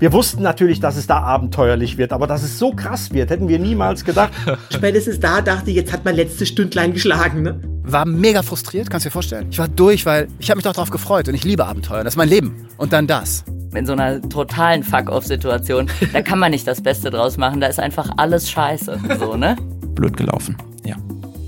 Wir wussten natürlich, dass es da abenteuerlich wird, aber dass es so krass wird, hätten wir niemals gedacht. Spätestens da dachte ich, jetzt hat mein letztes Stündlein geschlagen. Ne? War mega frustriert, kannst du dir vorstellen. Ich war durch, weil ich habe mich doch darauf gefreut und ich liebe Abenteuer. Das ist mein Leben. Und dann das. In so einer totalen Fuck-off-Situation, da kann man nicht das Beste draus machen. Da ist einfach alles scheiße. So, ne? Blöd gelaufen.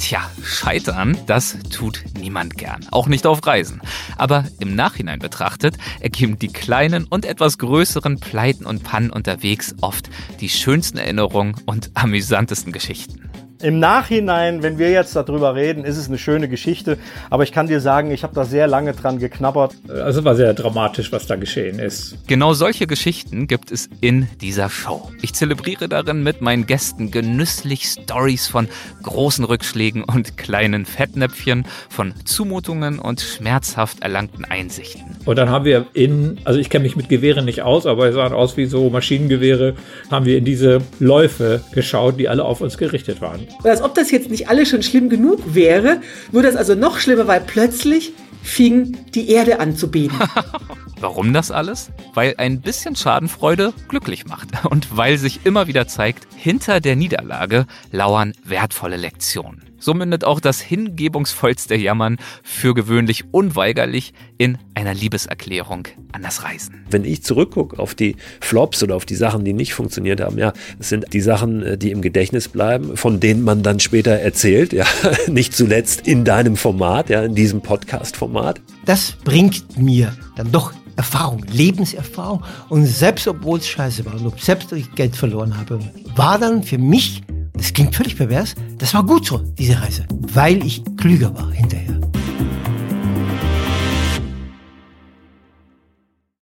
Tja, scheitern, das tut niemand gern. Auch nicht auf Reisen. Aber im Nachhinein betrachtet ergeben die kleinen und etwas größeren Pleiten und Pannen unterwegs oft die schönsten Erinnerungen und amüsantesten Geschichten. Im Nachhinein, wenn wir jetzt darüber reden, ist es eine schöne Geschichte. Aber ich kann dir sagen, ich habe da sehr lange dran geknabbert. Also war sehr dramatisch, was da geschehen ist. Genau solche Geschichten gibt es in dieser Show. Ich zelebriere darin mit meinen Gästen genüsslich Stories von großen Rückschlägen und kleinen Fettnäpfchen, von Zumutungen und schmerzhaft erlangten Einsichten. Und dann haben wir in, also ich kenne mich mit Gewehren nicht aus, aber es sahen aus wie so Maschinengewehre, haben wir in diese Läufe geschaut, die alle auf uns gerichtet waren. Und als ob das jetzt nicht alles schon schlimm genug wäre, wurde das also noch schlimmer, weil plötzlich fing die Erde an zu beben. Warum das alles? Weil ein bisschen Schadenfreude glücklich macht und weil sich immer wieder zeigt, hinter der Niederlage lauern wertvolle Lektionen. So mündet auch das hingebungsvollste Jammern für gewöhnlich unweigerlich in einer Liebeserklärung an das Reisen. Wenn ich zurückgucke auf die Flops oder auf die Sachen, die nicht funktioniert haben, ja, es sind die Sachen, äh, die im Gedächtnis bleiben, von denen man dann später erzählt, ja, nicht zuletzt in deinem Format, ja, in diesem Podcast-Format. Das bringt mir dann doch Erfahrung, Lebenserfahrung und selbst obwohl es scheiße war und selbst ich Geld verloren habe, war dann für mich das klingt völlig pervers. Das war gut so, diese Reise, weil ich klüger war hinterher.